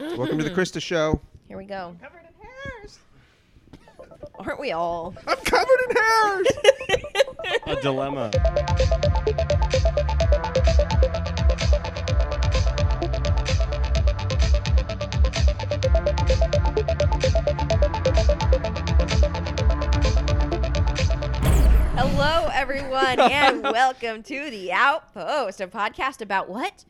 Welcome to the Krista Show. Here we go. Covered in hairs. Aren't we all? I'm covered in hairs. A dilemma. Hello, everyone, and welcome to the Outpost, a podcast about what?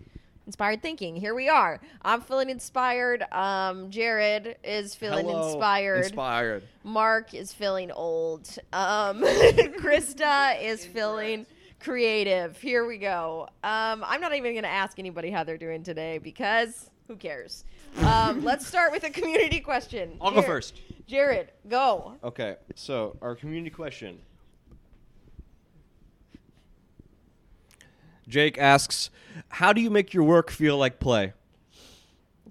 Inspired thinking. Here we are. I'm feeling inspired. Um, Jared is feeling Hello, inspired. Inspired. Marc is feeling old. Um, Krista is feeling creative. Here we go. Um, I'm not even going to ask anybody how they're doing today because who cares? Um, let's start with a community question. I'll go first. Jared, go. Okay, so our community question. Jake asks, "How do you make your work feel like play?"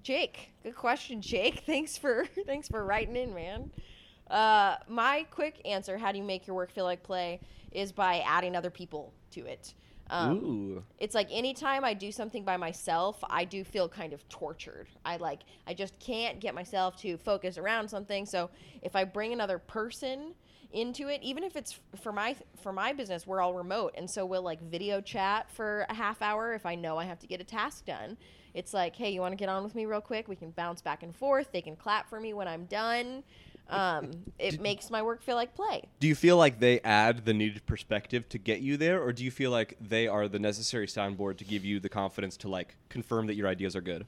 Jake, good question, Jake. Thanks for thanks for writing in, man. Uh, my quick answer: How do you make your work feel like play? Is by adding other people to it. Um, Ooh. it's like anytime I do something by myself, I do feel kind of tortured. I like I just can't get myself to focus around something. So if I bring another person into it, even if it's for my for my business, we're all remote, and so we'll like video chat for a half hour if I know I have to get a task done. It's like, hey, you want to get on with me real quick? We can bounce back and forth. They can clap for me when I'm done. Um, it makes my work feel like play. Do you feel like they add the needed perspective to get you there, or do you feel like they are the necessary soundboard to give you the confidence to like confirm that your ideas are good?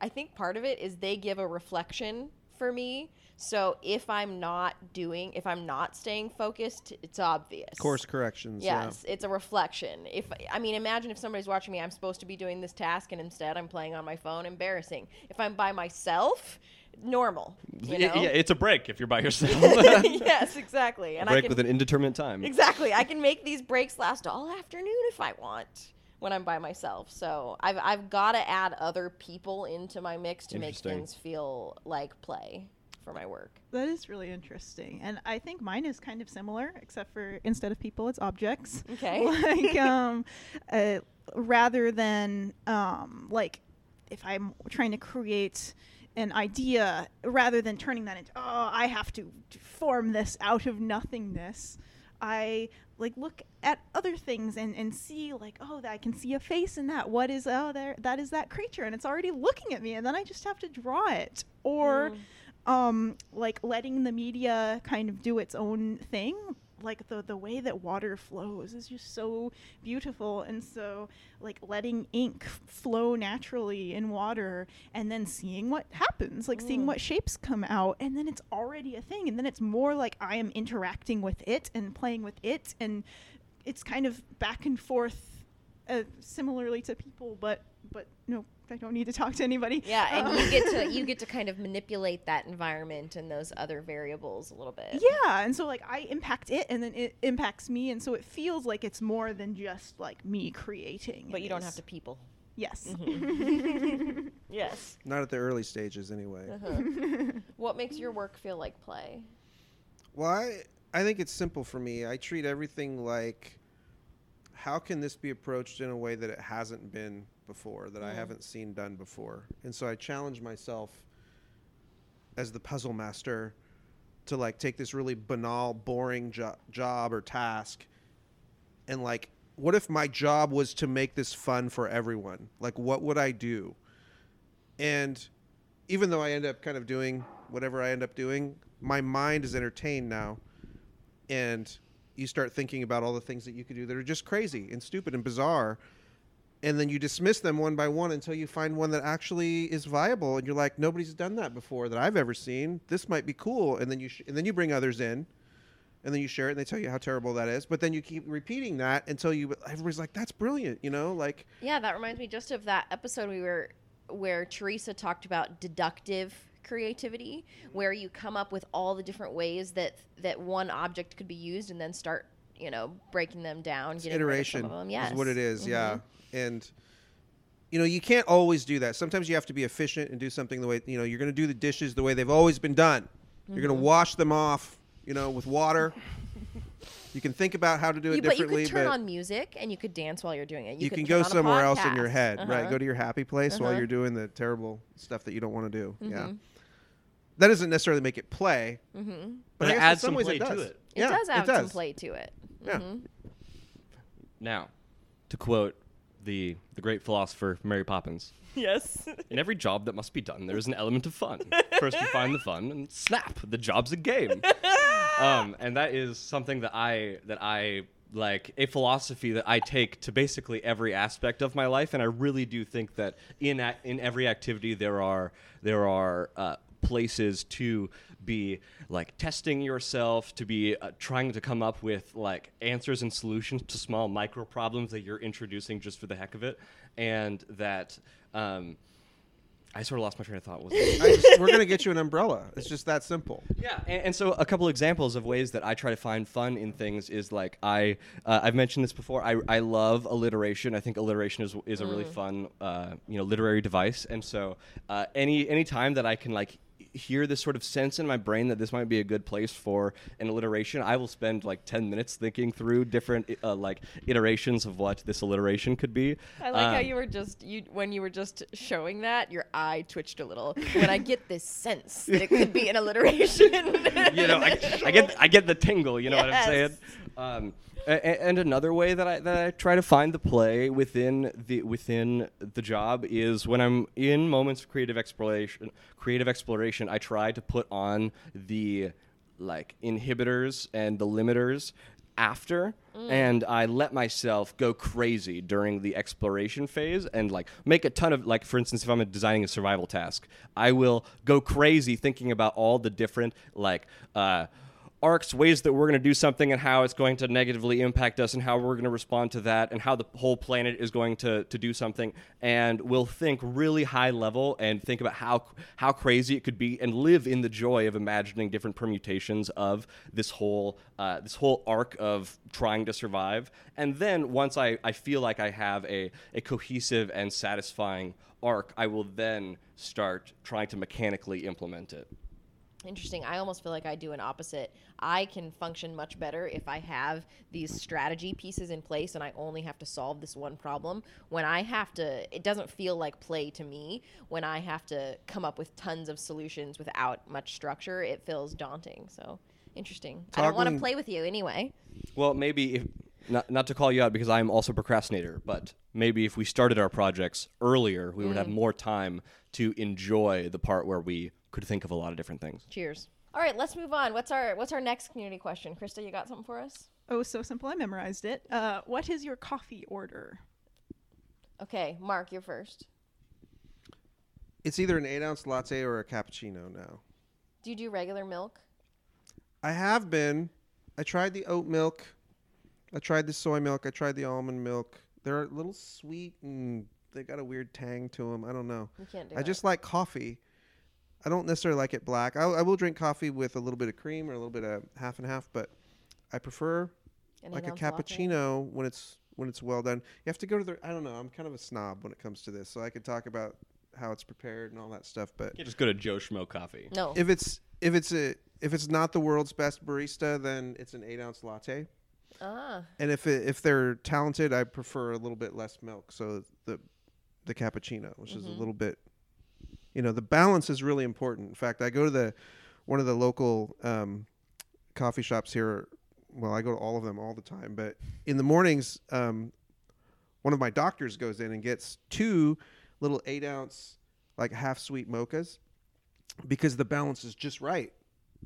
I think part of it is they give a reflection for me. So if I'm not doing, if I'm not staying focused, it's obvious. Course corrections. Yes, it's a reflection. If I mean, imagine if somebody's watching me, I'm supposed to be doing this task, and instead I'm playing on my phone. Embarrassing. If I'm by myself, normal. You yeah, know? yeah, it's a break if you're by yourself. yes, exactly. And I break can with an indeterminate time. exactly. I can make these breaks last all afternoon if I want when I'm by myself. So I've I've got to add other people into my mix to make things feel like play for my work. That is really interesting. And I think mine is kind of similar, except for instead of people, it's objects. Okay. like, um, uh, rather than, um, like, if I'm trying to create an idea, rather than turning that into, oh, I have to form this out of nothingness, I like look at other things and, and see like oh I can see a face in that. What is oh there that is that creature and it's already looking at me and then I just have to draw it. Or um like letting the media kind of do its own thing like the the way that water flows is just so beautiful. And so like letting ink flow naturally in water and then seeing what happens like seeing what shapes come out. And then it's already a thing. And then it's more like I am interacting with it and playing with it. And it's kind of back and forth uh, similarly to people but but no I don't need to talk to anybody Yeah, and Um, you get to you get to kind of manipulate that environment and those other variables a little bit. Yeah, and so like I impact it, and then it impacts me, and so it feels like it's more than just like me creating. But It you don't have to people. Yes. Yes. Not at the early stages, anyway. Uh-huh. what makes your work feel like play? Well, I, I think it's simple for me. I treat everything like how can this be approached in a way that it hasn't been before, that I mm-hmm. haven't seen done before. And so I challenge myself as the puzzle master to like take this really banal, boring jo- job or task and like what if my job was to make this fun for everyone? Like what would I do? And even though I end up kind of doing whatever I end up doing, my mind is entertained now. And you start thinking about all the things that you could do that are just crazy and stupid and bizarre. And then you dismiss them one by one until you find one that actually is viable. And you're like, nobody's done that before that I've ever seen. This might be cool. And then you sh- and then you bring others in, and then you share it, and they tell you how terrible that is. But then you keep repeating that until you everybody's like, that's brilliant. You know, like Yeah, that reminds me just of that episode we were where Teresa talked about deductive creativity, where you come up with all the different ways that that one object could be used, and then start you know breaking them down, getting rid of some iteration of them. Yes, is what it is, yeah Mhm. and you know you can't always do that sometimes you have to be efficient and do something the way you know you're going to do the dishes the way they've always been done you're going to wash them off you know with water You can think about how to do it You, but you differently, could turn but on music and you could dance while you're doing it. You, you can go somewhere else in your head, right? Uh-huh. Go to your happy place while Uh-huh. you're doing the terrible stuff that you don't want to do. Yeah. Mm-hmm. That doesn't necessarily make it play, Mm-hmm. But I it adds some some ways play it to does. it. It Yeah, does have it does. some play to it. Yeah. Mhm. Now, to quote the the great philosopher Mary Poppins, Yes. in every job that must be done, there is an element of fun. First, you find the fun, and snap, the job's a game. um, and that is something that I that I like a philosophy that I take to basically every aspect of my life, and I really do think that in a- in every activity there are there are uh, places to be like testing yourself to be uh, trying to come up with like answers and solutions to small micro problems that you're introducing just for the heck of it and that um, I sort of lost my train of thought. Was just, we're gonna get you an umbrella. It's just that simple. yeah, and, and so a couple examples of ways that I try to find fun in things is like I uh, I've mentioned this before. I, I love alliteration. I think alliteration is is a really fun uh, you know literary device, and so uh, any any time that I can like hear this sort of sense in my brain that this might be a good place for an alliteration, I will spend like ten minutes thinking through different uh, like iterations of what this alliteration could be. I like how Um, you were just you when you were just showing that your eye twitched a little when I get this sense that it could be an alliteration. you know, I, I get I get the tingle. You know what I'm saying? Um, and another way that I that I try to find the play within the within the job is when I'm in moments of creative exploration. Creative exploration, I try to put on the like inhibitors and the limiters after and I let myself go crazy during the exploration phase and like make a ton of like for instance if I'm designing a survival task I will go crazy thinking about all the different like uh arcs ways that we're going to do something and how it's going to negatively impact us and how we're going to respond to that and how the whole planet is going to, to do something. And we'll think really high level and think about how how crazy it could be and live in the joy of imagining different permutations of this whole uh, this whole arc of trying to survive. And then once I, I feel like I have a, a cohesive and satisfying arc I will then start trying to mechanically implement it Interesting. I almost feel like I do an opposite. I can function much better if I have these strategy pieces in place and I only have to solve this one problem. When I have to, it doesn't feel like play to me. When I have to come up with tons of solutions without much structure, it feels daunting. So interesting. I don't want to play with you anyway. Well, maybe if not, not to call you out because I'm also a procrastinator, but maybe if we started our projects earlier, we would have mm. more time to enjoy the part where we could think of a lot of different things. Cheers. All right, let's move on. What's our What's our next community question? Krista, you got something for us? Oh, so simple. I memorized it. Uh, what is your coffee order? Okay, Marc, you're first. It's either an eight ounce latte or a cappuccino now. Do you do regular milk? I have been. I tried the oat milk. I tried the soy milk. I tried the almond milk. They're a little sweet and they got a weird tang to them. I don't know. You can't do I it. just like coffee. I don't necessarily like it black. I, I will drink coffee with a little bit of cream or a little bit of half and half, but I prefer An like a eight-ounce latte? cappuccino when it's when it's well done. You have to go to the. I don't know. I'm kind of a snob when it comes to this, so I could talk about how it's prepared and all that stuff. But You just go to Joe Schmo Coffee. No. if it's if it's a if it's not the world's best barista, then it's an eight ounce latte. ah. And if it, if they're talented, I prefer a little bit less milk. So the the cappuccino, which is a little bit, you know, the balance is really important. In fact, I go to the one of the local um, coffee shops here. Well, I go to all of them all the time, but in the mornings, um, one of my doctors goes in and gets two little eight ounce, like half sweet mochas, because the balance is just right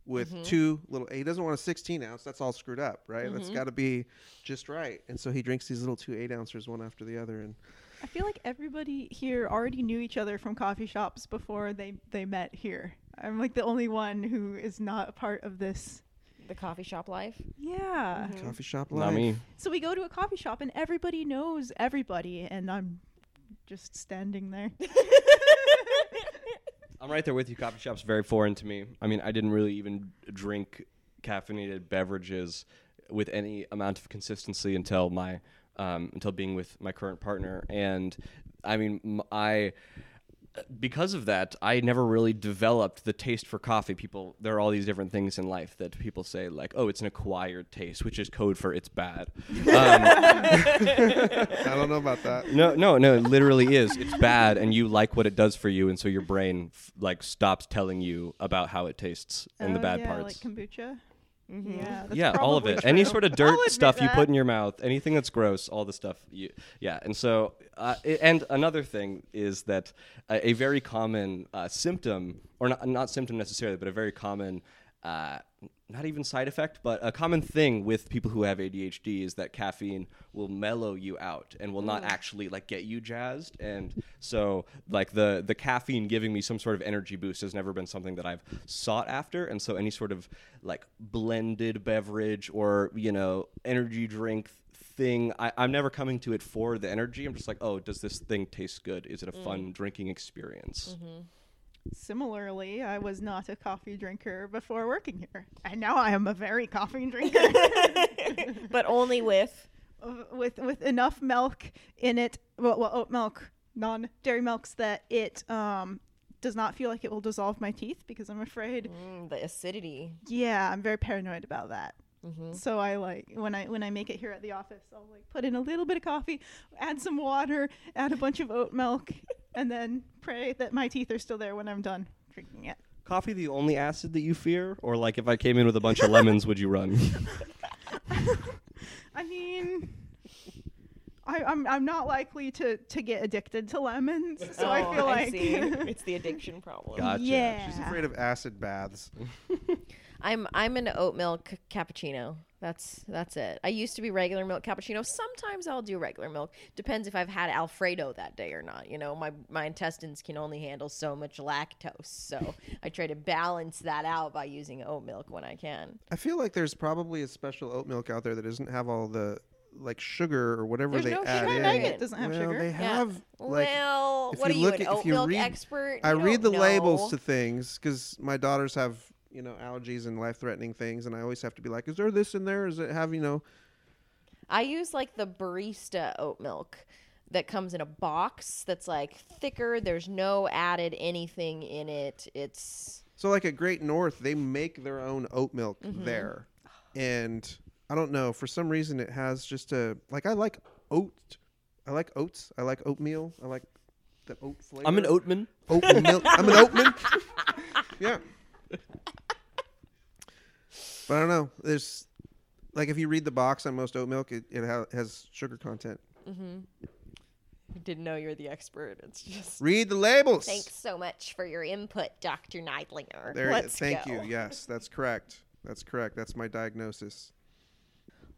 with two little. He doesn't want a 16 ounce. That's all screwed up, right? That's got to be just right. And so he drinks these little two eight ouncers one after the other, and I feel like everybody here already knew each other from coffee shops before they, they met here. I'm like the only one who is not a part of this. The coffee shop life. Yeah. Mm-hmm. coffee shop life. Not me. So we go to a coffee shop and everybody knows everybody, and I'm just standing there. I'm right there with you. Coffee shop's very foreign to me. I mean, I didn't really even drink caffeinated beverages with any amount of consistency until my um, until being with my current partner. And I mean, I because of that, I never really developed the taste for coffee. People, there are all these different things in life that people say, like, "Oh, it's an acquired taste," which is code for it's bad. Um, I don't know about that. no, no, no, it literally is. It's bad, and you like what it does for you, and so your brain f- like stops telling you about how it tastes and the Oh, bad yeah, parts. like kombucha. Mm-hmm. Yeah, that's yeah, all of probably it. Any sort of dirt admit stuff you put in your mouth, anything that's gross, all the stuff. You, yeah, and so, uh, i- and another thing is that a, a very common uh, symptom, or not, not symptom necessarily, but a very common, uh, not even side effect, but a common thing with people who have ADHD is that caffeine will mellow you out and will not actually like get you jazzed. And so, like the the caffeine giving me some sort of energy boost has never been something that I've sought after. And so, any sort of like blended beverage or you know energy drink thing, I, I'm never coming to it for the energy. I'm just like, oh, does this thing taste good? Is it a fun drinking experience? Similarly, I was not a coffee drinker before working here, and now I am a very coffee drinker. but only with with with enough milk in it, well, well oat milk, non dairy milks, that it um does not feel like it will dissolve my teeth because I'm afraid. mm, the acidity. Yeah, I'm very paranoid about that. Mm-hmm. So I like when I when I make it here at the office, I'll like put in a little bit of coffee, add some water, add a bunch of oat milk, and then pray that my teeth are still there when I'm done drinking it. Coffee the only acid that you fear, or like if I came in with a bunch of lemons, would you run? I mean, I, I'm I'm not likely to to get addicted to lemons, so I Oh, feel like see. it's the addiction problem. Gotcha. yeah. She's afraid of acid baths. I'm I'm an oat milk cappuccino. That's that's it. I used to be regular milk cappuccino. Sometimes I'll do regular milk. Depends if I've had Alfredo that day or not. You know, my my intestines can only handle so much lactose, so I try to balance that out by using oat milk when I can. I feel like there's probably a special oat milk out there that doesn't have all the like sugar or whatever There's they no add sugar in. in It doesn't have well, sugar. They Yeah. have like well, if what you are you, look an at- if oat you milk read- expert? I You read the don't labels to things because my daughters have you know allergies and life-threatening things, and I always have to be like, "Is there this in there? Is it have you know?" I use like the barista oat milk that comes in a box that's like thicker. There's no added anything in it. It's So like at Great North, they make their own oat milk Mm-hmm. there, and I don't know for some reason it has just a like I like oat, I like oats, I like oatmeal, I like the oat flavor. I'm an oatman. oat milk. I'm an oatman. yeah. But I don't know. There's like if you read the box on most oat milk, it, it ha- has sugar content. Mm-hmm. I didn't know you're the expert. It's just Read the labels. thanks so much for your input, Doctor Neidlinger. There, Let's thank go. you. Yes, that's correct. That's correct. That's my diagnosis.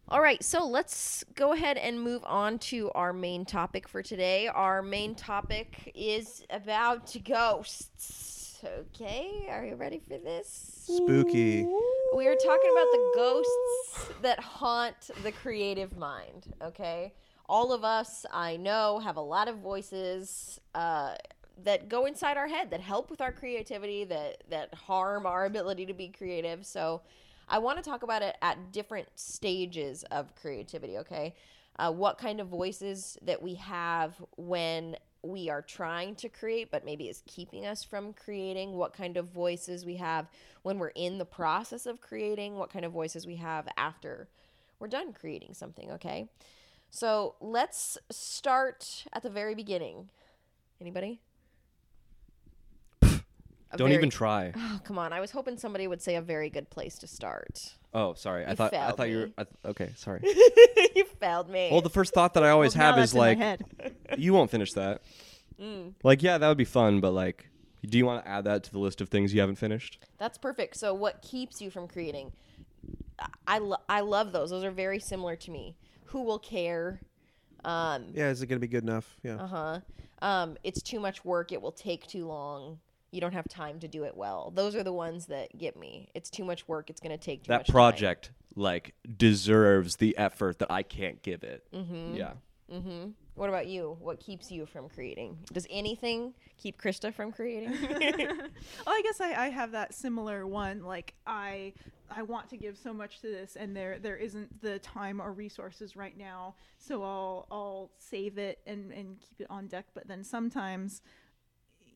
All right, so let's go ahead and move on to our main topic for today. Our main topic is about ghosts. Okay, are you ready for this? Spooky. We are talking about the ghosts that haunt the creative mind. Okay, all of us, I know, have a lot of voices uh, that go inside our head that help with our creativity, that that harm our ability to be creative. So, I want to talk about it at different stages of creativity. Okay, uh, what kind of voices that we have when we are trying to create, but maybe is keeping us from creating, what kind of voices we have when we're in the process of creating, what kind of voices we have after we're done creating something, okay? So let's start at the very beginning. Anybody? A Don't very- even try. Oh, come on. I was hoping somebody would say a very good place to start. Oh, sorry. I thought I failed thought you were. I th- okay. Sorry. you failed me. Well, the first thought that I always Well, have is that's in my like, you won't finish that. Mm. Like, yeah, that would be fun, but like, do you want to add that to the list of things you haven't finished? That's perfect. So, what keeps you from creating? I, lo- I love those. Those are very similar to me. Who will care? Um, Yeah, is it going to be good enough? Yeah. uh huh. Um, it's too much work. It will take too long. You don't have time to do it well. Those are the ones that get me. It's too much work. It's going to take too that much time. project like deserves the effort that I can't give it. Mm-hmm. Yeah. Mm-hmm. What about you? What keeps you from creating? Does anything keep Krista from creating? Oh, I guess I, I have that similar one. Like I I want to give so much to this, and there there isn't the time or resources right now. So I'll I'll save it and and keep it on deck. But then sometimes,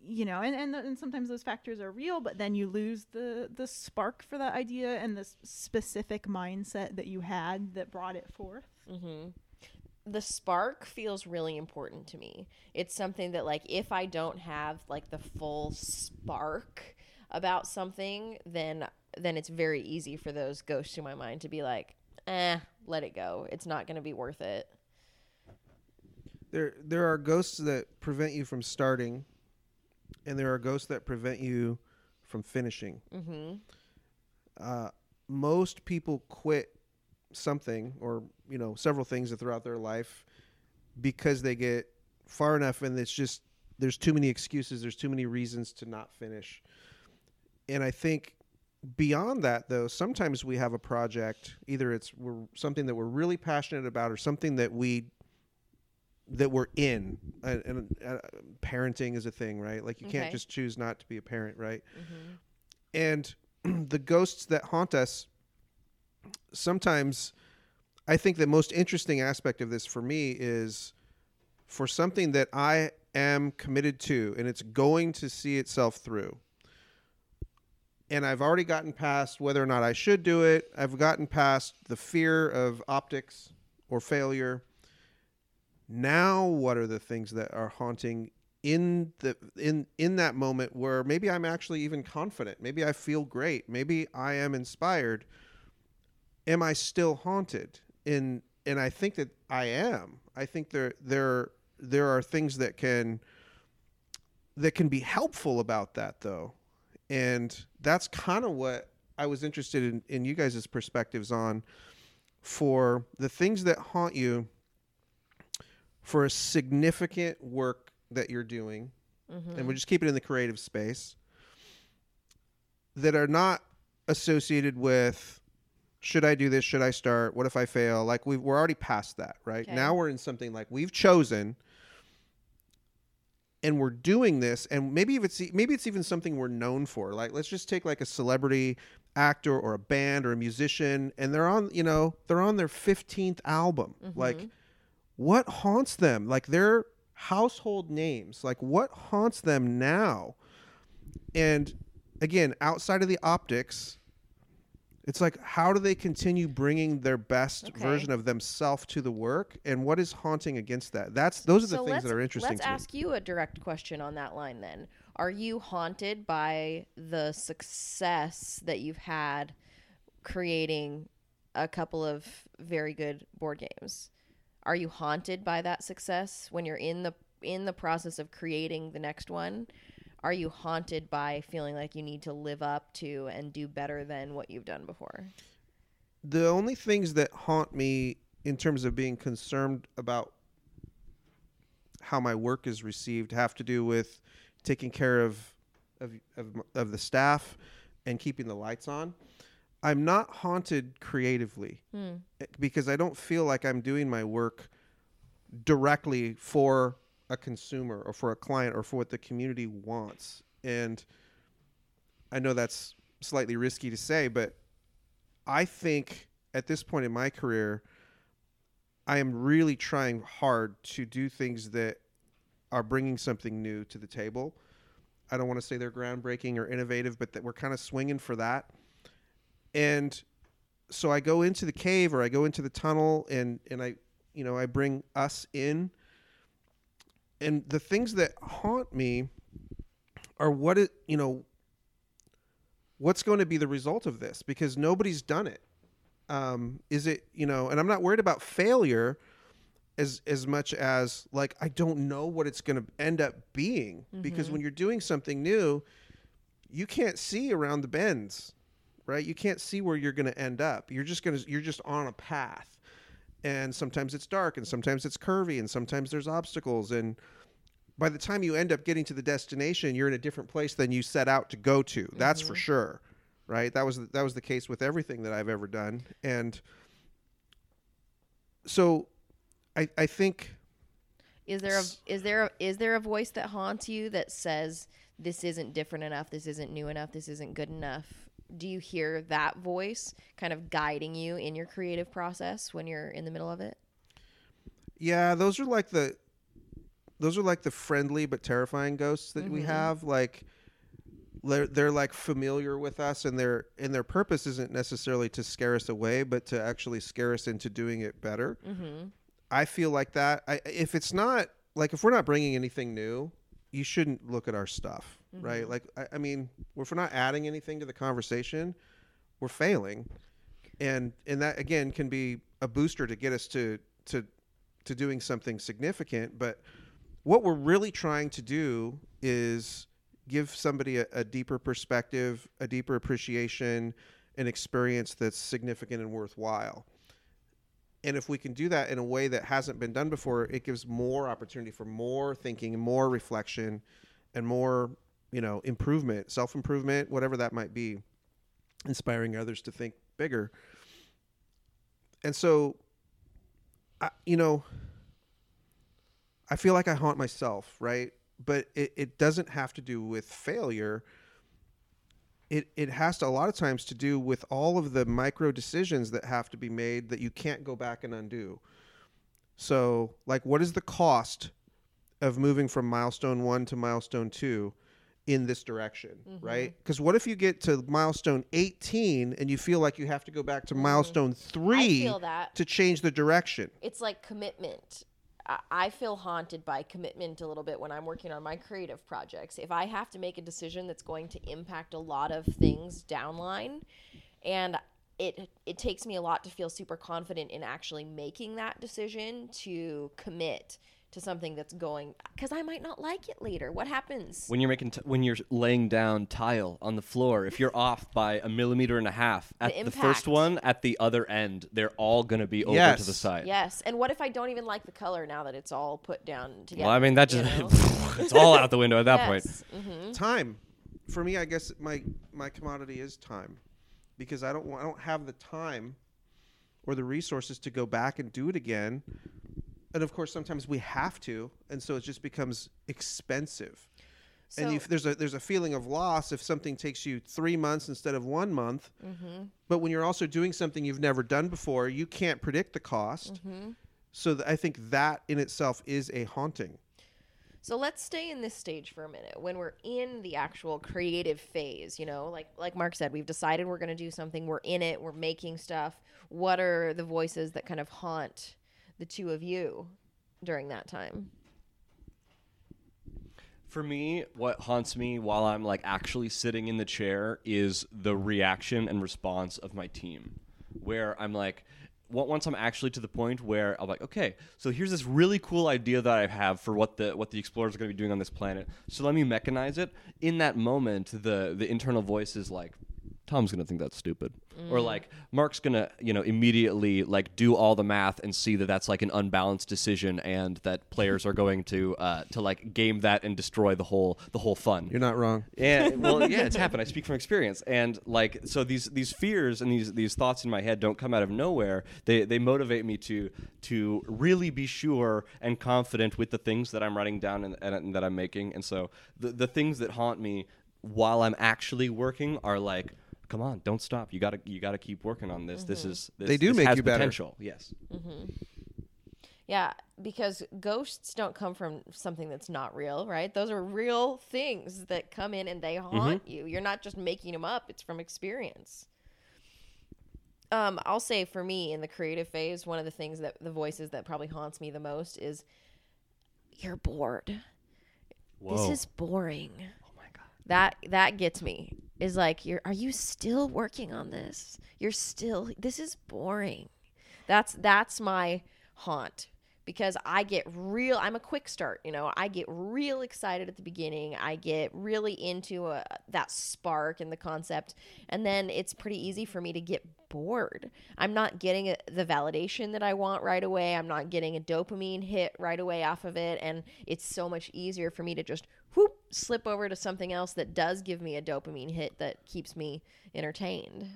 you know, and, and and sometimes those factors are real, but then you lose the the spark for that idea and the specific mindset that you had that brought it forth. Mm-hmm. The spark feels really important to me. It's something that, like, if I don't have like the full spark about something, then then it's very easy for those ghosts in my mind to be like, eh, let it go. It's not going to be worth it. There, there are ghosts that prevent you from starting, and there are ghosts that prevent you from finishing. Mm-hmm. Uh, most people quit something or you know several things throughout their life because they get far enough and it's just there's too many excuses there's too many reasons to not finish and i think beyond that though sometimes we have a project either it's we're something that we're really passionate about or something that we that we're in. And, and uh, parenting is a thing right? Like you Okay. can't just choose not to be a parent right? Mm-hmm. and the ghosts that haunt us sometimes i think the most interesting aspect of this for me is for something that i am committed to and it's going to see itself through. And i've already gotten past whether or not i should do it. I've gotten past the fear of optics or failure now what are the things that are haunting in the in in that moment where maybe I'm actually even confident, maybe I feel great, maybe I am inspired, am I still haunted? In and I think that I am. I think there there there are things that can that can be helpful about that though. And that's kind of what I was interested in in you guys' perspectives on for the things that haunt you for a significant work that you're doing Mm-hmm. and we'll just keep it in the creative space that are not associated with should I do this? Should I start? What if I fail? Like we we're already past that, right? Okay. Now we're in something like we've chosen and we're doing this and maybe if it's maybe it's even something we're known for. Like let's just take like a celebrity actor or a band or a musician and they're on, you know, they're on their 15th album. Like what haunts them? Like their household names. Like what haunts them now? And again, outside of the optics, it's like how do they continue bringing their best Okay. version of themselves to the work, and what is haunting against that? That's those are the so things that are interesting Let's to me. ask you a direct question on that line then. Are you haunted by the success that you've had creating a couple of very good board games? Are you haunted by that success when you're in the in the process of creating the next one? Are you haunted by feeling like you need to live up to and do better than what you've done before? the only things that haunt me in terms of being concerned about how my work is received have to do with taking care of of of, of the staff and keeping the lights on. I'm not haunted creatively eh, because I don't feel like I'm doing my work directly for a consumer or for a client or for what the community wants. And I know that's slightly risky to say, but I think at this point in my career, I am really trying hard to do things that are bringing something new to the table. I don't want to say they're groundbreaking or innovative, but that we're kind of swinging for that. And so I go into the cave or I go into the tunnel and and I you know, I bring us in. And the things that haunt me are what it, you know, what's going to be the result of this because nobody's done it. Um, is it, you know, and I'm not worried about failure as as much as like I don't know what it's going to end up being because when you're doing something new, you can't see around the bends, right? You can't see where you're going to end up. You're just going to you're just on a path. And sometimes it's dark and sometimes it's curvy and sometimes there's obstacles and by the time you end up getting to the destination, you're in a different place than you set out to go to. That's for mm-hmm. sure, right? That was that was the case with everything that I've ever done, and so I I think Is there a is there a, is there a voice that haunts you that says this isn't different enough, this isn't new enough, this isn't good enough? Do you hear that voice kind of guiding you in your creative process when you're in the middle of it? yeah, those are like the those are like the friendly but terrifying ghosts that we have. Like they're they're like familiar with us, and their and their purpose isn't necessarily to scare us away, but to actually scare us into doing it better. Mm-hmm. I feel like that. I, if it's not like if we're not bringing anything new, you shouldn't look at our stuff, right? Mm-hmm. Like I, I mean, if we're not adding anything to the conversation, we're failing, and and that again can be a booster to get us to to to doing something significant. But what we're really trying to do is give somebody a, a deeper perspective, a deeper appreciation, an experience that's significant and worthwhile. And if we can do that in a way that hasn't been done before, it gives more opportunity for more thinking more reflection and more, you know, improvement, self improvement, whatever that might be, inspiring others to think bigger. And so, I, you know, I feel like I haunt myself, right? But it, it doesn't have to do with failure. It, it has to a lot of times to do with all of the micro decisions that have to be made that you can't go back and undo. So, like, what is the cost of moving from milestone one to milestone two in this direction, mm-hmm. right? Because what if you get to milestone 18 and you feel like you have to go back to mm-hmm. milestone three to change the direction? it's like commitment. I- I feel haunted by commitment a little bit when I'm working on my creative projects. If I have to make a decision that's going to impact a lot of things downline, and it it takes me a lot to feel super confident in actually making that decision to commit to something that's going because I might not like it later. What happens? When you're making, t- when you're laying down tile on the floor, if you're off by a millimeter and a half at the, first one, at the other end, they're all gonna be over to the side. Yes, and what if I don't even like the color now that it's all put down together? Well, I mean that just it's all out the window at that point. Yes, mhm. time for me i guess my my commodity is time because i don't want i don't have the time or the resources to go back and do it again and of course sometimes we have to and so it just becomes expensive and you, there's a there's a feeling of loss if something takes you three months instead of one month mm-hmm. but when you're also doing something you've never done before you can't predict the cost mm-hmm. so th- i think that in itself is a haunting So let's stay in this stage for a minute. When we're in the actual creative phase, you know, like like Marc said, we've decided we're going to do something. We're in it. We're making stuff. What are the voices that kind of haunt the two of you during that time? For me, what haunts me while I'm like actually sitting in the chair is the reaction and response of my team. Where I'm like, on- once I'm actually to the point where I'm like, okay, so here's this really cool idea that I have for what the what the explorers are going to be doing on this planet. So let me mechanize it. In that moment, the the internal voice is like, Tom's gonna think that's stupid, or like Marc's gonna, you know, immediately like do all the math and see that that's like an unbalanced decision, and that players are going to uh, to like game that and destroy the whole the whole fun. you're not wrong And well, yeah, it's happened. I speak from experience, and like so, these these fears and these these thoughts in my head don't come out of nowhere. They they motivate me to to really be sure and confident with the things that I'm writing down and, and, and that I'm making. And so the the things that haunt me while I'm actually working are like. Come on! Don't stop. You gotta, you gotta keep working on this. This mm-hmm. is this, They do this make has you better. potential. Yes. Mm-hmm. Yeah, because ghosts don't come from something that's not real, right? Those are real things that come in and they haunt mm-hmm. you. You're not just making them up, it's from experience. Um, I'll say for me in the creative phase, one of the things that the voices that probably haunts me the most is you're bored. Whoa. This is boring. oh my god. That that gets me. Is like you're are you still working on this? You're still this is boring. That's that's my haunt because I get real I'm a quick start, you know. I get real excited at the beginning. I get really into a, that spark and the concept and then it's pretty easy for me to get bored. I'm not getting a, the validation that I want right away. I'm not getting a dopamine hit right away off of it and it's so much easier for me to just whoop slip over to something else that does give me a dopamine hit that keeps me entertained.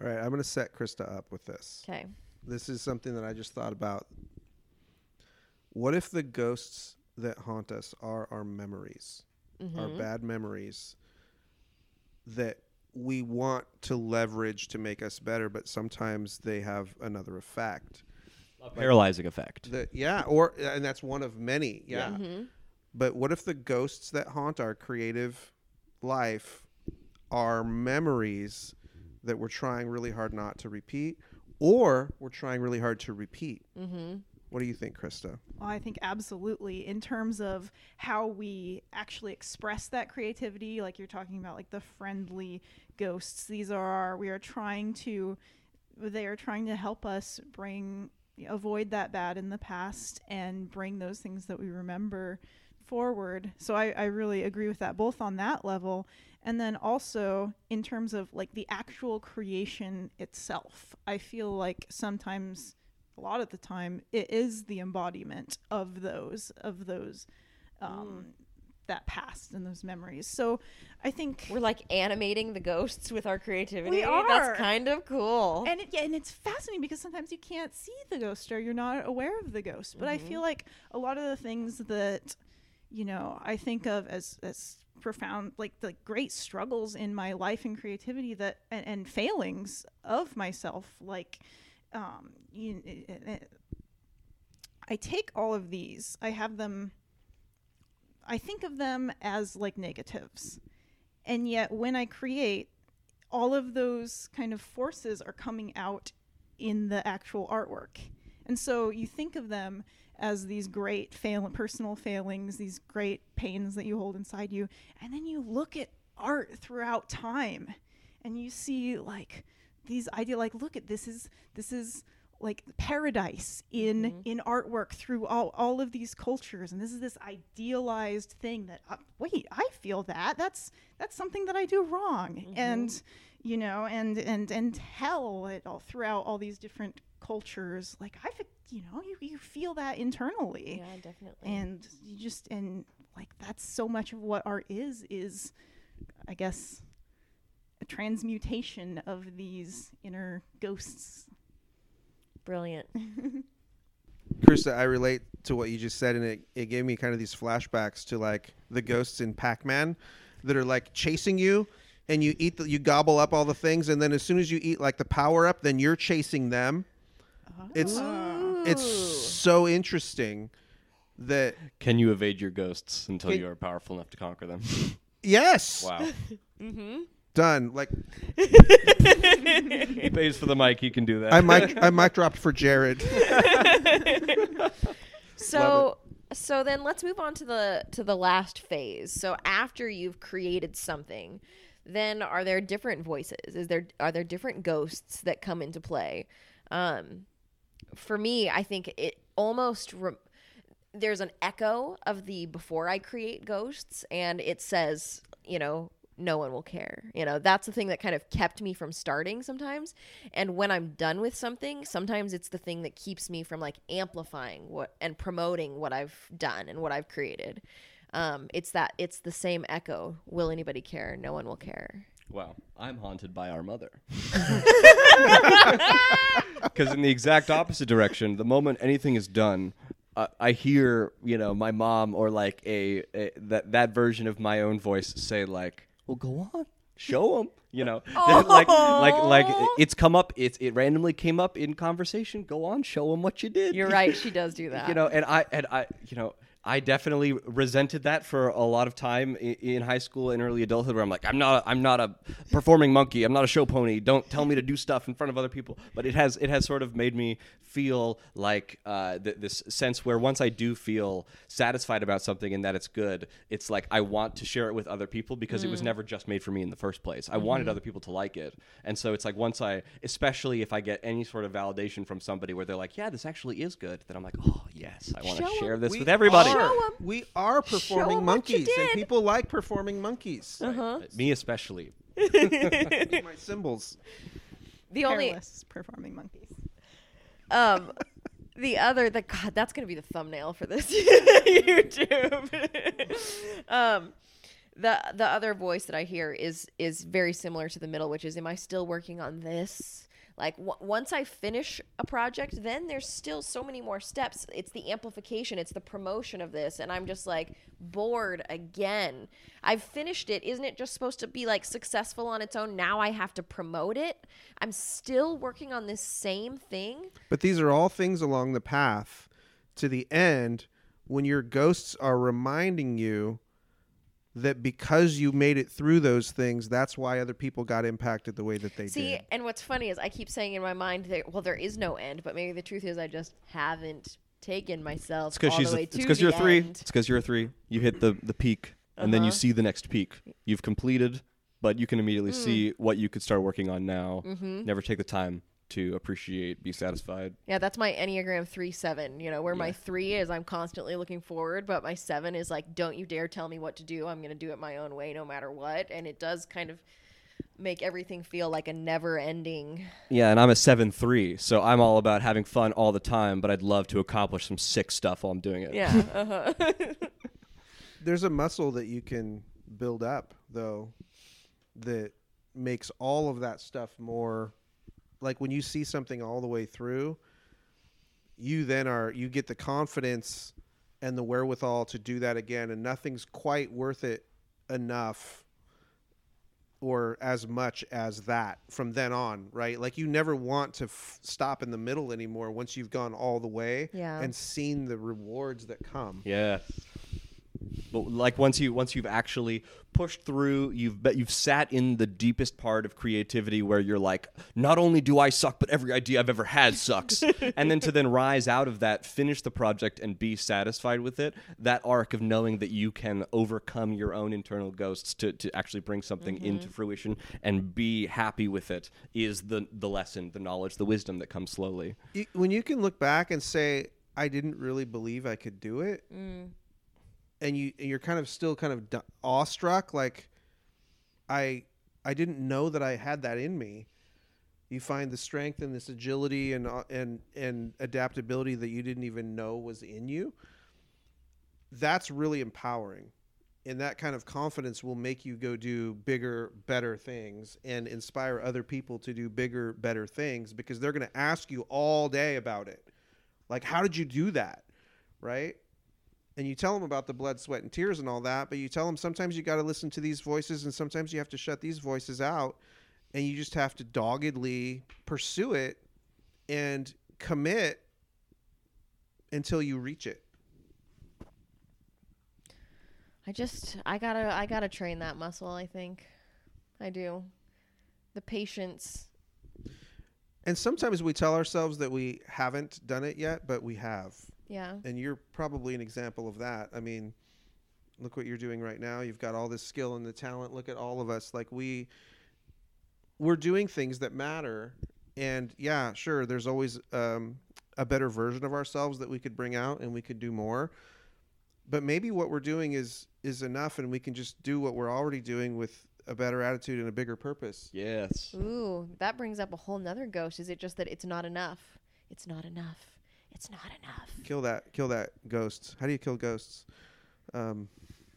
all right i'm going to set krista up with this Okay. this is something that I just thought about. What if the ghosts that haunt us are our memories, our mm-hmm. bad memories that we want to leverage to make us better, but sometimes they have another effect. A paralyzing effect. That yeah, or uh, and that's one of many. Yeah. Mm-hmm. But what if the ghosts that haunt our creative life are memories that we're trying really hard not to repeat, or we're trying really hard to repeat? Mm-hmm. What do you think, Krista? Well, I think absolutely in terms of how we actually express that creativity, like you're talking about, like the friendly ghosts. These are our, we are trying to, they are trying to help us bring, avoid that bad in the past and bring those things that we remember forward. So I, I really agree with that, both on that level and then also in terms of like the actual creation itself. I feel like sometimes a lot of the time it is the embodiment of those of those um, that past and those memories. So I think We're like animating the ghosts with our creativity. We are. That's kind of cool. and it, yeah, and it's fascinating because sometimes you can't see the ghost or you're not aware of the ghost. But I feel like a lot of the things that you know I think of as as profound like the great struggles in my life and creativity that and, and failings of myself like um you, eh, eh, eh, I take all of these I have them I think of them as like negatives and yet when I create all of those kind of forces are coming out in the actual artwork. And so you think of them as these great fail personal failings, these great pains that you hold inside you, and then you look at art throughout time and you see like these idea like look at this is this is like paradise in in artwork through all, all of these cultures. And this is this idealized thing that uh, wait i feel that. That's that's something that i do wrong. And you know and and and hell it all throughout all these different cultures. Like i you know you, you feel that internally. Yeah, definitely. and you just and like that's so much of what art is is i guess a transmutation of these inner ghosts Brilliant. Krista, I relate to what you just said, and it, it gave me kind of these flashbacks to like the ghosts in Pac Man that are like chasing you, and you eat the, you gobble up all the things, and then as soon as you eat like the power up, then you're chasing them. It's ah. it's so interesting that Can you evade your ghosts until Can- you are powerful enough to conquer them? yes, wow. Mm-hmm. Done. Like he pays for the mic. He can do that. I mic I mic dropped for Jared. So so then let's move on to the to the last phase. So after you've created something, then are there different voices? Is there are there different ghosts that come into play? Um for me, I think it almost re- there's an echo of the before I create ghosts and it says, you know, no one will care. You know, that's the thing that kind of kept me from starting sometimes. And when I'm done with something, sometimes it's the thing that keeps me from like amplifying what and promoting what I've done and what I've created. Um, it's that it's the same echo. Will anybody care? No one will care. Wow, I'm haunted by our mother. Because in the exact opposite direction, the moment anything is done, uh, I hear you know my mom or like a, a that that version of my own voice say like, "Well, go on, show them." You know, oh. like like like it's come up. It's it randomly came up in conversation. Go on, show them what you did. You're right. She does do that. you know and i and i you know i definitely resented that for a lot of time in, high school and early adulthood where i'm like i'm not a, i'm not a performing monkey. I'm not a show pony. Don't tell me to do stuff in front of other people. But it has it has sort of made me feel like uh, th- this sense where once i do feel satisfied about something and that it's good it's like i want to share it with other people because it was never just made for me in the first place. I wanted other people to like it. And so it's like once i especially if i get any sort of validation from somebody where they're like yeah this actually is good then i'm like oh yes i want to share this with everybody are- Show 'em. We are performing what monkeys, and people like performing monkeys. Uh-huh. me especially My cymbals. The only Hairless performing monkeys. um the other the god that's gonna be the thumbnail for this youtube um the the other voice that i hear is is very similar to the middle which is am i still working on this like w- once i finish a project then there's still so many more steps. It's the amplification it's the promotion of this and i'm just like bored again. I've finished it. Isn't it just supposed to be like successful on its own? Now i have to promote it? I'm still working on this same thing? But these are all things along the path to the end when your ghosts are reminding you that because you made it through those things, that's why other people got impacted the way that they See, did. See, and what's funny is I keep saying in my mind that well, there is no end, but maybe the truth is I just haven't taken myself It's because all she's. the A, way it's because you're a three. It's because you're a three. You hit the the peak, and then you Uh-huh. see the next peak. You've completed, but you can immediately Mm. see what you could start working on now. Mm-hmm. Never take the time to appreciate, be satisfied. Yeah, that's my Enneagram 3 7. You know, where my 3 is I'm constantly looking forward, but my 7 is like, don't you dare tell me what to do. I'm going to do it my own way no matter what. And it does kind of make everything feel like a never ending. Yeah, and I'm a seven three, so I'm all about having fun all the time. But I'd love to accomplish some sick stuff while I'm doing it. Yeah. Uh-huh. There's a muscle that you can build up though that makes all of that stuff more like when you see something all the way through, you then are you get the confidence and the wherewithal to do that again and nothing's quite worth it enough or as much as that from then on, right? Like you never want to f- stop in the middle anymore once you've gone all the way Yeah. and seen the rewards that come. Yeah. But like once you once you've actually pushed through, you've bet you've sat in the deepest part of creativity where you're like, not only do I suck, but every idea I've ever had sucks. and then to then rise out of that, finish the project and be satisfied with it, that arc of knowing that you can overcome your own internal ghosts to, to actually bring something mm-hmm. into fruition and be happy with it is the the lesson, the knowledge, the wisdom that comes slowly. when you can look back and say I didn't really believe I could do it, mm. And you and you're kind of still kind of awestruck, like I I didn't know that I had that in me. You find the strength and this agility and uh, and and adaptability that you didn't even know was in you. That's really empowering. And that kind of confidence will make you go do bigger, better things and inspire other people to do bigger, better things because they're going to ask you all day about it. Like, how did you do that? Right? And you tell them about the blood, sweat, and tears and all that, but you tell them sometimes you got to listen to these voices and sometimes you have to shut these voices out and you just have to doggedly pursue it and commit until you reach it. I just I got to I got to train that muscle, I think. I do. The patience. And sometimes we tell ourselves that we haven't done it yet, but we have. Yeah. And you're probably an example of that. I mean, look what you're doing right now. You've got all this skill and the talent. Look at all of us. Like we we're doing things that matter. And yeah, sure, there's always um, a better version of ourselves that we could bring out and we could do more. But maybe what we're doing is is enough and we can just do what we're already doing with a better attitude and a bigger purpose. Yes. Ooh, that brings up a whole nother ghost. Is it just that it's not enough? It's not enough. It's not enough. Kill that kill that ghost. How do you kill ghosts? Um,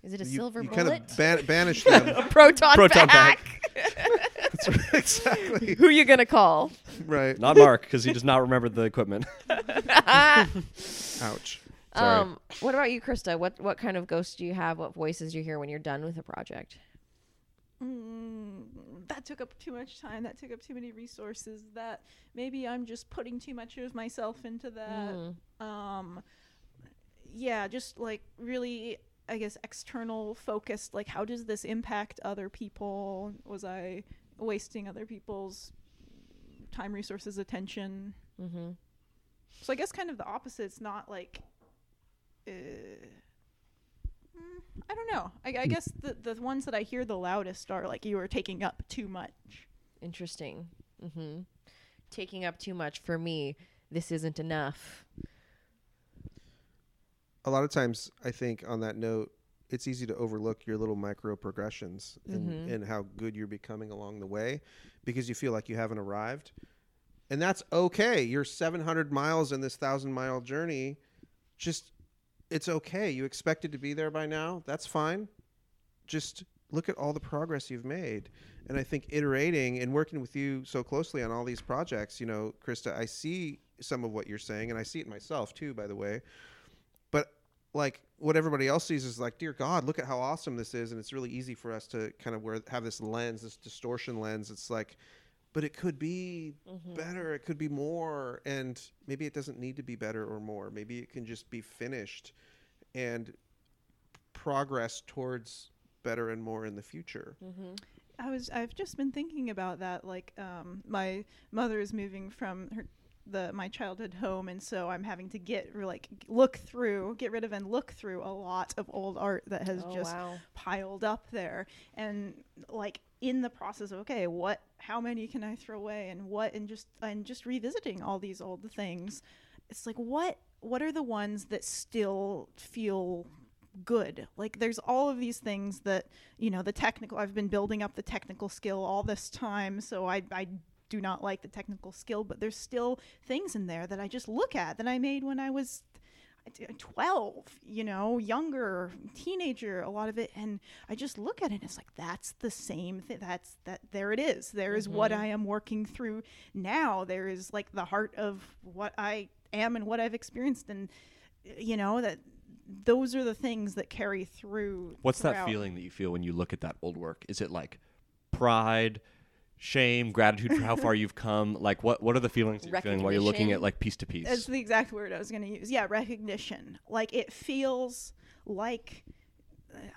Is it a you, silver you bullet? kind of ban- banish them. a proton, Proton pack. exactly. Who are you gonna call? Right. Not Marc, because he does not remember the equipment. Ouch. Sorry. Um, what about you, Krista? What what kind of ghosts do you have? What voices do you hear when you're done with a project? Mm, that took up too much time. That took up too many resources. That maybe I'm just putting too much of myself into that. Mm. Um, yeah, just like really, I guess, external focused. Like, how does this impact other people? Was I wasting other people's time, resources, attention? Mm-hmm. So I guess kind of the opposite. It's not like. Uh, mm, I don't know. I, I guess the the ones that I hear the loudest are like you are taking up too much. Interesting. Mm-hmm. Taking up too much for me. This isn't enough. A lot of times, I think on that note, it's easy to overlook your little micro progressions and, Mhm. and how good you're becoming along the way because you feel like you haven't arrived. And that's okay. You're 700 miles in this thousand mile journey. Just, it's okay. You expected to be there by now. That's fine. Just look at all the progress you've made. And I think iterating and working with you so closely on all these projects, you know, Krista, I see some of what you're saying, and I see it myself too, by the way. But like what everybody else sees is like, dear God, look at how awesome this is, and it's really easy for us to kind of wear have this lens, this distortion lens. It's like, but it could be better, it could be more, and maybe it doesn't need to be better or more. Maybe it can just be finished, and progress towards better and more in the future. Mm-hmm. I was I've just been thinking about that. Like, um, my mother is moving from her the my childhood home, and so I'm having to get like look through, get rid of, and look through a lot of old art that has Oh, just wow. piled up there, and like in the process of okay, what, how many can I throw away, and what, and just and just revisiting all these old things. It's like what what are the ones that still feel good like there's all of these things that you know the technical i've been building up the technical skill all this time so i i do not like the technical skill but there's still things in there that i just look at that i made when i was 12 you know younger teenager a lot of it and i just look at it and it's like that's the same thing that's that there it is. There is what mm-hmm. i am working through now. There is like the heart of what i am and what i've experienced and you know that those are the things that carry through What's that feeling that you feel when you look at that old work? Is it like pride, shame, gratitude for how far you've come? Like what what are the feelings that you're feeling while you're looking at like piece to piece? That's the exact word I was going to use. Yeah, recognition. Like it feels like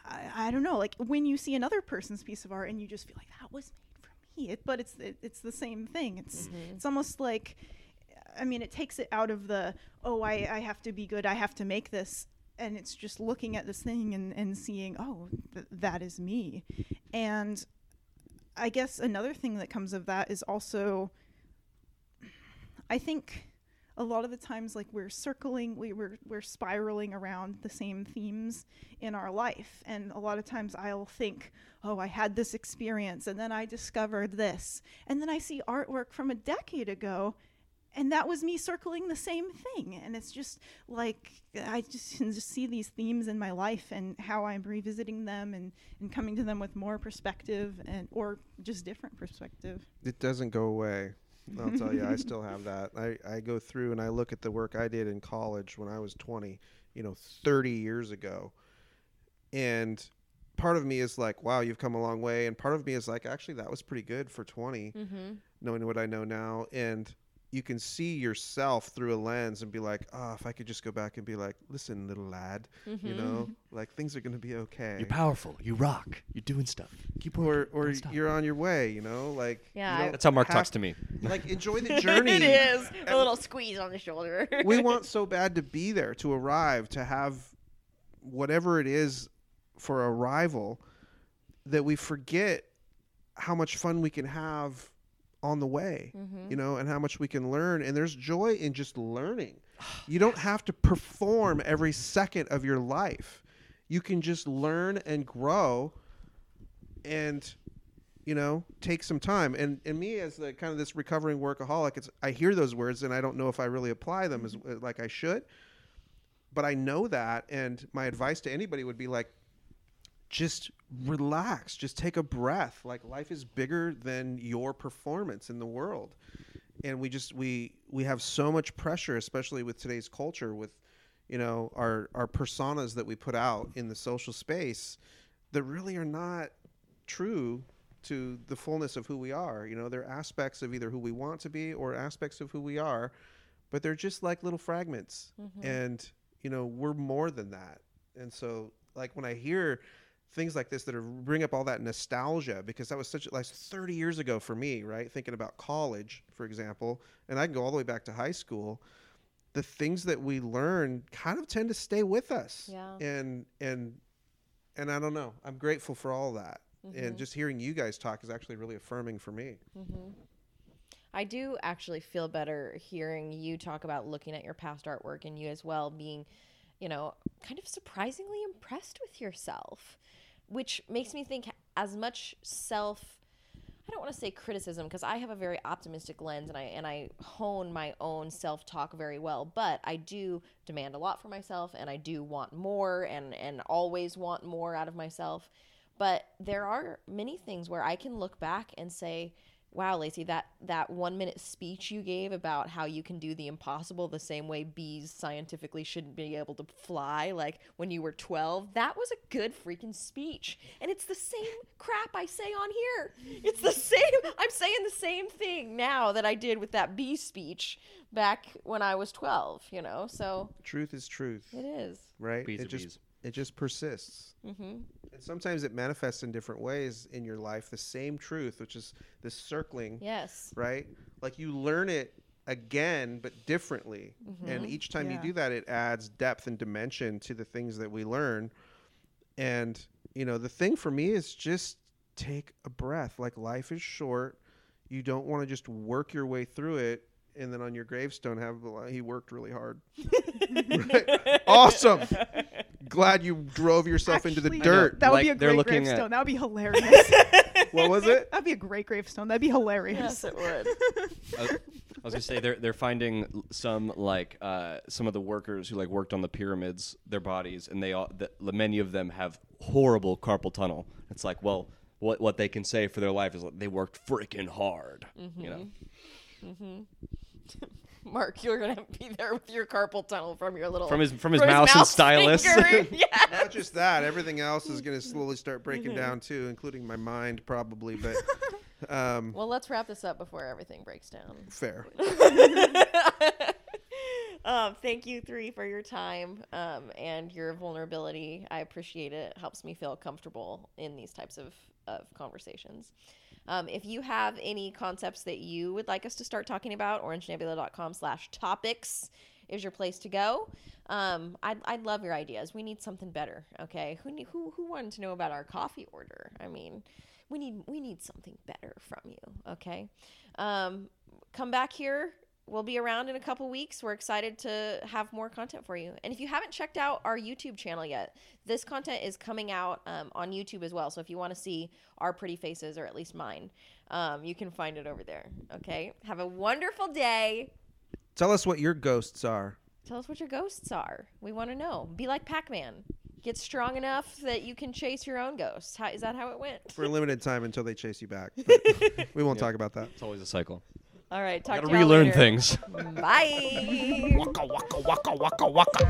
I, I don't know, like when you see another person's piece of art and you just feel like that was made for me. It, but it's it, it's the same thing. It's mm-hmm. it's almost like I mean, it takes it out of the oh, I I have to be good. I have to make this. And it's just looking at this thing and, and seeing, oh, th- that is me. And I guess another thing that comes of that is also I think a lot of the times like we're circling we we're, we're spiraling around the same themes in our life. And a lot of times i'll think oh i had this experience and then i discovered this. And then i see artwork from a decade ago and that was me circling the same thing and it's just like i just can just see these themes in my life and how i'm revisiting them and, and coming to them with more perspective and or just different perspective It doesn't go away. I'll tell you, I still have that. I, I go through and I look at the work I did in college when I was 20, you know, 30 years ago. And part of me is like, wow, you've come a long way. And part of me is like, actually, that was pretty good for 20, Mm-hmm. knowing what I know now. And you can see yourself through a lens and be like, oh, if I could just go back and be like, listen, little lad, Mm-hmm. you know, like things are going to be okay. You're powerful. You rock. You're doing stuff. Keep working. or or you're on your way, you know, like Yeah, That's how Marc talks to me. Like enjoy the journey. it is a little squeeze on the shoulder. we want so bad to be there, to arrive, to have whatever it is for arrival that we forget how much fun we can have on the way, you mm-hmm. know, and how much we can learn. And there's joy in just learning. You don't have to perform every second of your life. You can just learn and grow and you know take some time and and me as the kind of this recovering workaholic it's i hear those words and i don't know if i really apply them as mm-hmm. uh, like i should but i know that and my advice to anybody would be like just relax just take a breath. Like life is bigger than your performance in the world. And we just we we have so much pressure especially with today's culture with you know our our personas that we put out in the social space that really are not true to the fullness of who we are. You know they're aspects of either who we want to be or aspects of who we are but they're just like little fragments. Mm-hmm. And you know we're more than that. And so like when i hear things like this that are bring up all that nostalgia because that was such like 30 years ago for me right? Thinking about college for example and i can go all the way back to high school. The things that we learn kind of tend to stay with us. Yeah. and and and i don't know. I'm grateful for all that. Mm-hmm. and just hearing you guys talk is actually really affirming for me. I do actually feel better hearing you talk about looking at your past artwork and you as well being, you know, kind of surprisingly impressed with yourself, which makes me think as much self I don't want to say criticism because I have a very optimistic lens and I and I hone my own self-talk very well, but I do demand a lot for myself and I do want more and and always want more out of myself. But there are many things where I can look back and say wow, Lacey, that that one minute speech you gave about how you can do the impossible the same way bees scientifically shouldn't be able to fly, like when you were 12, that was a good freaking speech. And it's the same crap I say on here. It's the same, I'm saying the same thing now that I did with that bee speech back when I was 12, you know? So Truth is truth, it is. right? Bees it are just bees. It just persists. Mm-hmm. And sometimes it manifests in different ways in your life. The same truth, which is this circling, Yes. right? Like you learn it again, but differently. And each time you do that, it adds depth and dimension to the things that we learn. And, you know, the thing for me is just take a breath. Like life is short. You don't want to just work your way through it. And then on your gravestone, have he worked really hard. Right? Awesome. Glad you drove yourself into the dirt. That would Like, be a great looking at- gravestone. That would be hilarious. What was it? That'd be a great gravestone. That'd be hilarious. Yes, it would. I was, I was gonna say they're they're finding some like uh, some of the workers who like worked on the pyramids, their bodies, and they all the, the- many of them have horrible carpal tunnel. It's like, well, what what they can say for their life is like, they worked freaking hard. mm-hmm. You know, Marc, you're gonna be there with your carpal tunnel from your little From his- from his mouse and stylus. finger. yeah. Not just that, everything else is going to slowly start breaking down too, including my mind probably. But um, Well, let's wrap this up before everything breaks down. fair. um, thank you three for your time um, and your vulnerability. I appreciate it. it. Helps me feel comfortable in these types of, of conversations. Um, if you have any concepts that you would like us to start talking about, orangenebula.com slash topics is your place to go. Um, I'd, I'd love your ideas. We need something better. Okay. Who, who, who wanted to know about our coffee order? I mean, we need, we need something better from you. Okay. Um, come back here. We'll be around in a couple weeks. We're excited to have more content for you. And if you haven't checked out our YouTube channel yet, this content is coming out um, on YouTube as well. So if you want to see our pretty faces, or at least mine, um, you can find it over there. Okay. Have a wonderful day. Tell us what your ghosts are. Tell us what your ghosts are. We want to know. Be like Pac Man. Get strong enough that you can chase your own ghosts. How, is that how it went? For a limited time until they chase you back. But we won't talk about that. it's always a cycle. All right. Talk Gotta to y'all relearn later. things. Bye. Waka waka waka waka waka.